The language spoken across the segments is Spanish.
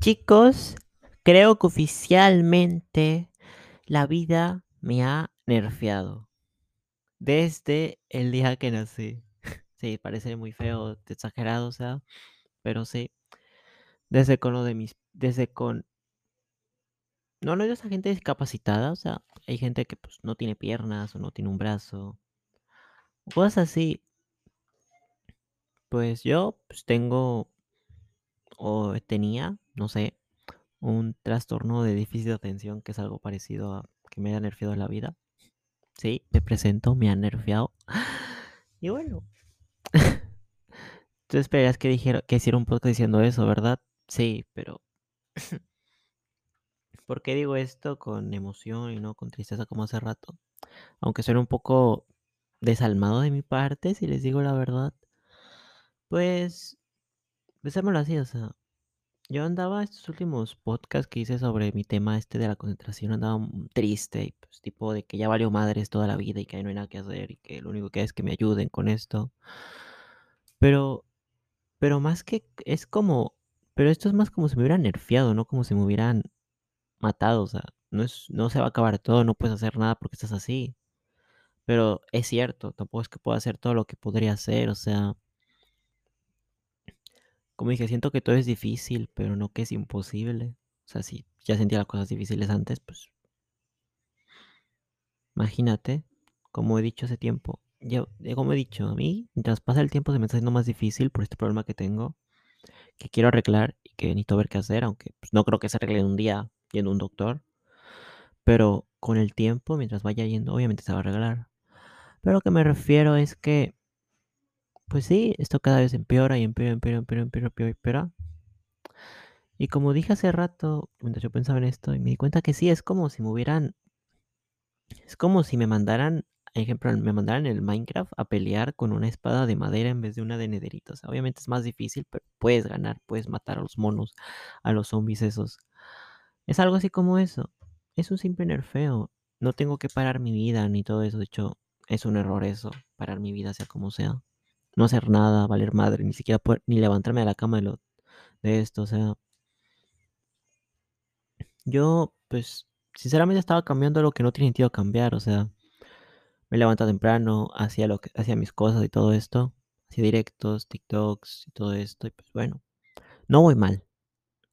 Chicos, creo que oficialmente la vida me ha nerfeado. Desde el día que nací. Sí, parece muy feo, exagerado, o sea, pero sí. Desde con lo de mis desde con no, no esa gente discapacitada, o sea, hay gente que, pues, no tiene piernas o no tiene un brazo. Cosas así. Pues yo, pues, tengo o tenía, no sé, un trastorno de déficit de atención, que es algo parecido a que me haya nerfeado la vida. Sí, me presento, me han nerfeado. Y bueno. Tú esperarías que dijera que hiciera un podcast diciendo eso, ¿verdad? Sí, pero ¿Por qué digo esto con emoción y no con tristeza como hace rato? Aunque suene un poco desalmado de mi parte, si les digo la verdad. Pues, pensémoslo así, o sea, yo andaba estos últimos podcasts que hice sobre mi tema este de la concentración, andaba triste y pues tipo de que ya valió madres toda la vida y que no hay nada que hacer y que lo único que hay es que me ayuden con esto. Pero, pero más que es como, pero esto es más como si me hubieran nerfeado, no como si me hubieran matado, o sea, no es, no se va a acabar todo, no puedes hacer nada porque estás así. Pero es cierto, tampoco es que pueda hacer todo lo que podría hacer, o sea. Como dije, siento que todo es difícil, pero no que es imposible. O sea, si ya sentía las cosas difíciles antes, pues. Imagínate, como he dicho hace tiempo, eh, como he dicho, a mí, mientras pasa el tiempo se me está haciendo más difícil por este problema que tengo, que quiero arreglar y que necesito ver qué hacer, aunque pues, no creo que se arregle en un día yendo a un doctor. Pero con el tiempo, mientras vaya yendo, obviamente se va a arreglar. Pero lo que me refiero es que, pues sí, esto cada vez empeora y empeora, empeora, empeora, empeora, empeora, empeora. Y como dije hace rato, mientras yo pensaba en esto, y me di cuenta que sí, es como si me hubieran... Es como si me mandaran, ejemplo, me mandaran el Minecraft a pelear con una espada de madera en vez de una de nederito. O sea, obviamente es más difícil, pero puedes ganar, puedes matar a los monos, a los zombies esos. Es algo así como eso. Es un simple nerfeo. No tengo que parar mi vida ni todo eso. De hecho, es un error eso, parar mi vida sea como sea. No hacer nada, valer madre, ni siquiera poder, ni levantarme de la cama de, lo, de esto, o sea. Yo, pues, sinceramente estaba cambiando lo que no tiene sentido cambiar, o sea. Me levanto temprano, hacía lo que hacía mis cosas y todo esto, hacía directos, TikToks y todo esto y pues bueno, no voy mal.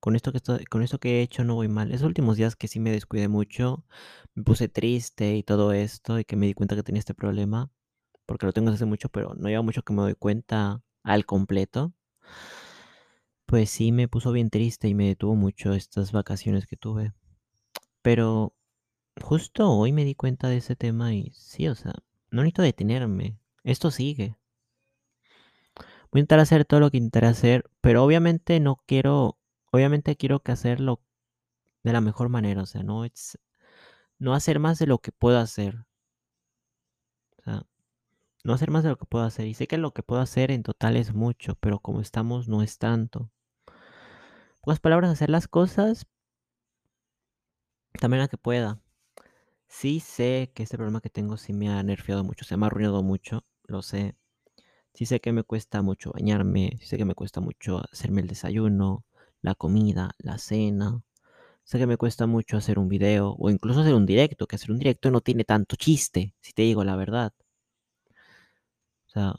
Con esto que estoy, con esto que he hecho no voy mal. Esos últimos días que sí me descuidé mucho, me puse triste y todo esto y que me di cuenta que tenía este problema, porque lo tengo desde hace mucho, pero no lleva mucho que me doy cuenta al completo. Pues sí me puso bien triste y me detuvo mucho estas vacaciones que tuve. Pero justo hoy me di cuenta de ese tema y sí, o sea, no necesito detenerme. Esto sigue. Voy a intentar hacer todo lo que intentaré hacer, pero obviamente no quiero, obviamente quiero que hacerlo de la mejor manera, o sea, no es, no hacer más de lo que puedo hacer. O sea, no hacer más de lo que puedo hacer. Y sé que lo que puedo hacer en total es mucho, pero como estamos no es tanto. Pocas palabras, hacer las cosas también a que pueda. Sí sé que este problema que tengo sí me ha nerfeado mucho, se me ha arruinado mucho, lo sé. Sí sé que me cuesta mucho bañarme, sí sé que me cuesta mucho hacerme el desayuno, la comida, la cena. Sé que me cuesta mucho hacer un video o incluso hacer un directo, que hacer un directo no tiene tanto chiste, si te digo la verdad. Sea,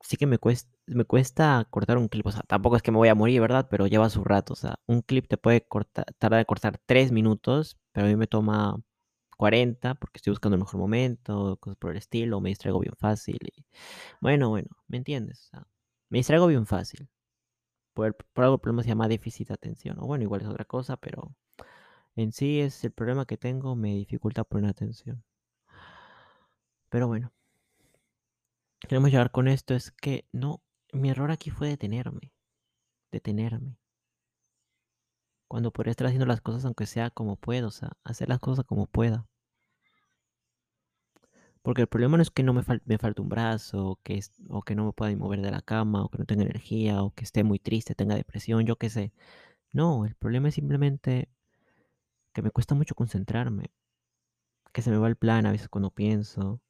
sí que me cuesta, me cuesta cortar un clip. O sea, tampoco es que me voy a morir, ¿verdad? Pero lleva su rato. O sea, un clip te puede tardar de cortar 3 minutos, pero a mí me toma 40 porque estoy buscando el mejor momento, cosas por el estilo, me distraigo bien fácil. Bueno, bueno, ¿me entiendes? O sea, me distraigo bien fácil. Por, por algo el problema se llama déficit de atención. O bueno, igual es otra cosa, pero en sí es el problema que tengo, me dificulta poner atención. Pero bueno. Queremos llegar con esto es que no, mi error aquí fue detenerme. Detenerme. Cuando podría estar haciendo las cosas aunque sea como puedo, o sea, hacer las cosas como pueda. Porque el problema no es que no me, fal me falte un brazo, o que, o que no me pueda mover de la cama, o que no tenga energía, o que esté muy triste, tenga depresión, yo qué sé. No, el problema es simplemente que me cuesta mucho concentrarme. Que se me va el plan a veces cuando pienso.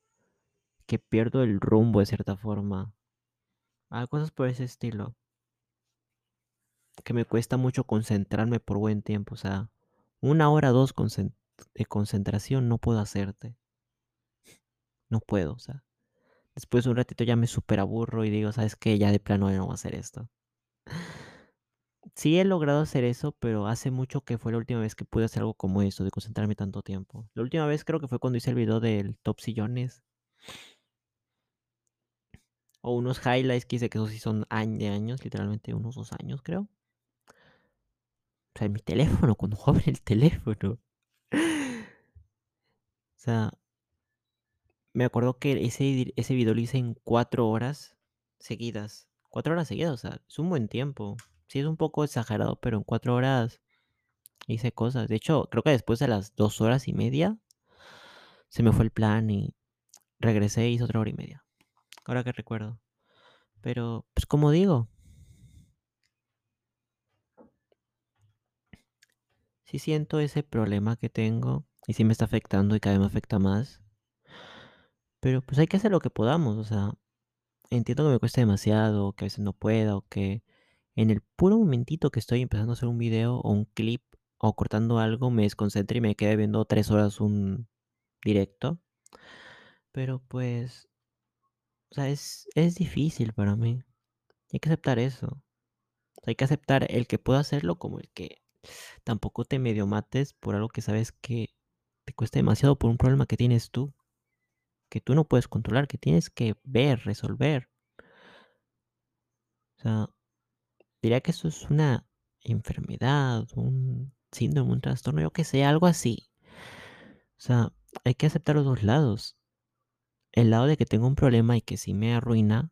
Que pierdo el rumbo de cierta forma. Ah, cosas por ese estilo. que me cuesta mucho concentrarme por buen tiempo, o sea, una hora, 2 concen de concentración no puedo hacerte. No puedo, o sea, después de un ratito ya me superaburro y digo: "¿Sabes qué? Ya de plano ya no voy a hacer esto". Sí he logrado hacer eso, pero hace mucho que fue la última vez que pude hacer algo como eso, de concentrarme tanto tiempo. La última vez creo que fue cuando hice el video del top sillones. O unos highlights que hice, que esos sí son de años, literalmente unos 2 años, creo. O sea, en mi teléfono, cuando jugaba el teléfono. O sea me acuerdo que ese ese video lo hice en 4 horas seguidas. 4 horas seguidas, o sea, es un buen tiempo. Sí es un poco exagerado, pero en 4 horas hice cosas. De hecho, creo que después de las 2 horas y media se me fue el plan y regresé, hice otra hora y media, ahora que recuerdo. Pero, pues, como digo sí siento ese problema que tengo, y sí me está afectando, y cada vez me afecta más. Pero, pues, hay que hacer lo que podamos, o sea, entiendo que me cueste demasiado, que a veces no pueda, o que en el puro momentito que estoy empezando a hacer un video, o un clip, o cortando algo, me desconcentre y me quede viendo 3 horas un directo. Pero, pues o sea, es es difícil para mí. Hay que aceptar eso. Hay que aceptar el que puedo hacerlo, como el que tampoco te medio mates por algo que sabes que te cuesta demasiado por un problema que tienes tú. Que tú no puedes controlar, que tienes que ver, resolver. O sea, diría que eso es una enfermedad, un síndrome, un trastorno, yo qué sé, algo así. O sea, hay que aceptar los 2 lados. El lado de que tengo un problema y que sí me arruina,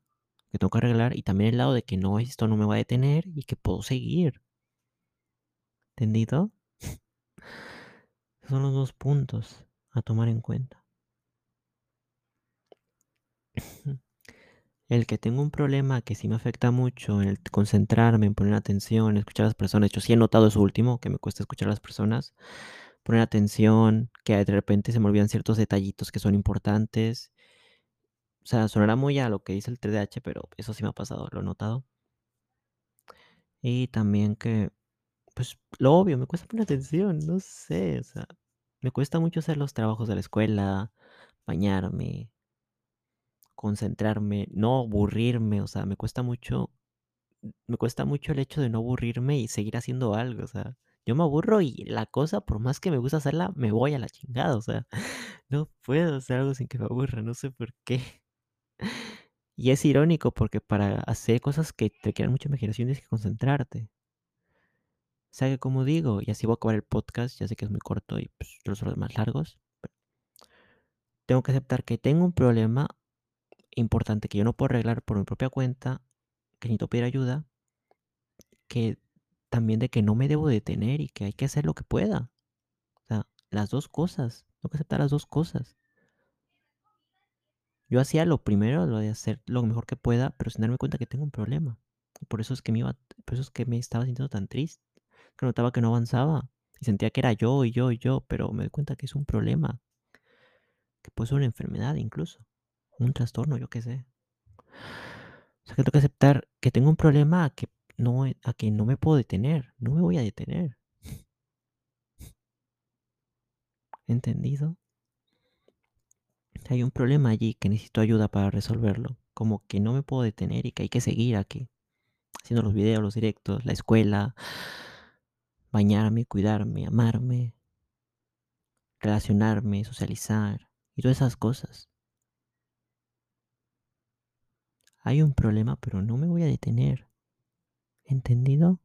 que tengo que arreglar, y también el lado de que no, esto no me va a detener y que puedo seguir. ¿Entendido? Son los 2 puntos a tomar en cuenta. El que tengo un problema que sí me afecta mucho, el concentrarme, en poner atención, escuchar a las personas. De hecho, sí he notado eso último, que me cuesta escuchar a las personas, poner atención, que de repente se me olvidan ciertos detallitos que son importantes. O sea, sonará muy a lo que dice el TDAH, pero eso sí me ha pasado, lo he notado. Y también que, pues, lo obvio, me cuesta poner atención, no sé, o sea, me cuesta mucho hacer los trabajos de la escuela, bañarme concentrarme, no aburrirme, o sea, me cuesta mucho me cuesta mucho el hecho de no aburrirme y seguir haciendo algo, o sea, yo me aburro y la cosa, por más que me gusta hacerla, me voy a la chingada, o sea, no puedo hacer algo sin que me aburra, no sé por qué. Y es irónico porque para hacer cosas que te requieran mucha imaginación tienes que concentrarte. O sea que, como digo, y así voy a acabar el podcast, ya sé que es muy corto y, pues, los otros más largos. Tengo que aceptar que tengo un problema importante que yo no puedo arreglar por mi propia cuenta, que necesito pedir ayuda que también de que no me debo detener y que hay que hacer lo que pueda. O sea, las 2 cosas, tengo que aceptar las 2 cosas. Yo hacía lo primero, lo de hacer lo mejor que pueda, pero sin darme cuenta que tengo un problema. Por eso es que me iba por eso es que me estaba sintiendo tan triste, que notaba que no avanzaba, y sentía que era yo, y yo, y yo, pero me doy cuenta que es un problema. Que puede ser una enfermedad incluso, un trastorno, yo qué sé. O sea, que tengo que aceptar que tengo un problema a que no, a que no me puedo detener, no me voy a detener. ¿Entendido? Hay un problema allí que necesito ayuda para resolverlo, como que no me puedo detener y que hay que seguir aquí, haciendo los videos, los directos, la escuela bañarme, cuidarme, amarme relacionarme, socializar y todas esas cosas. Hay un problema, pero no me voy a detener. ¿Entendido?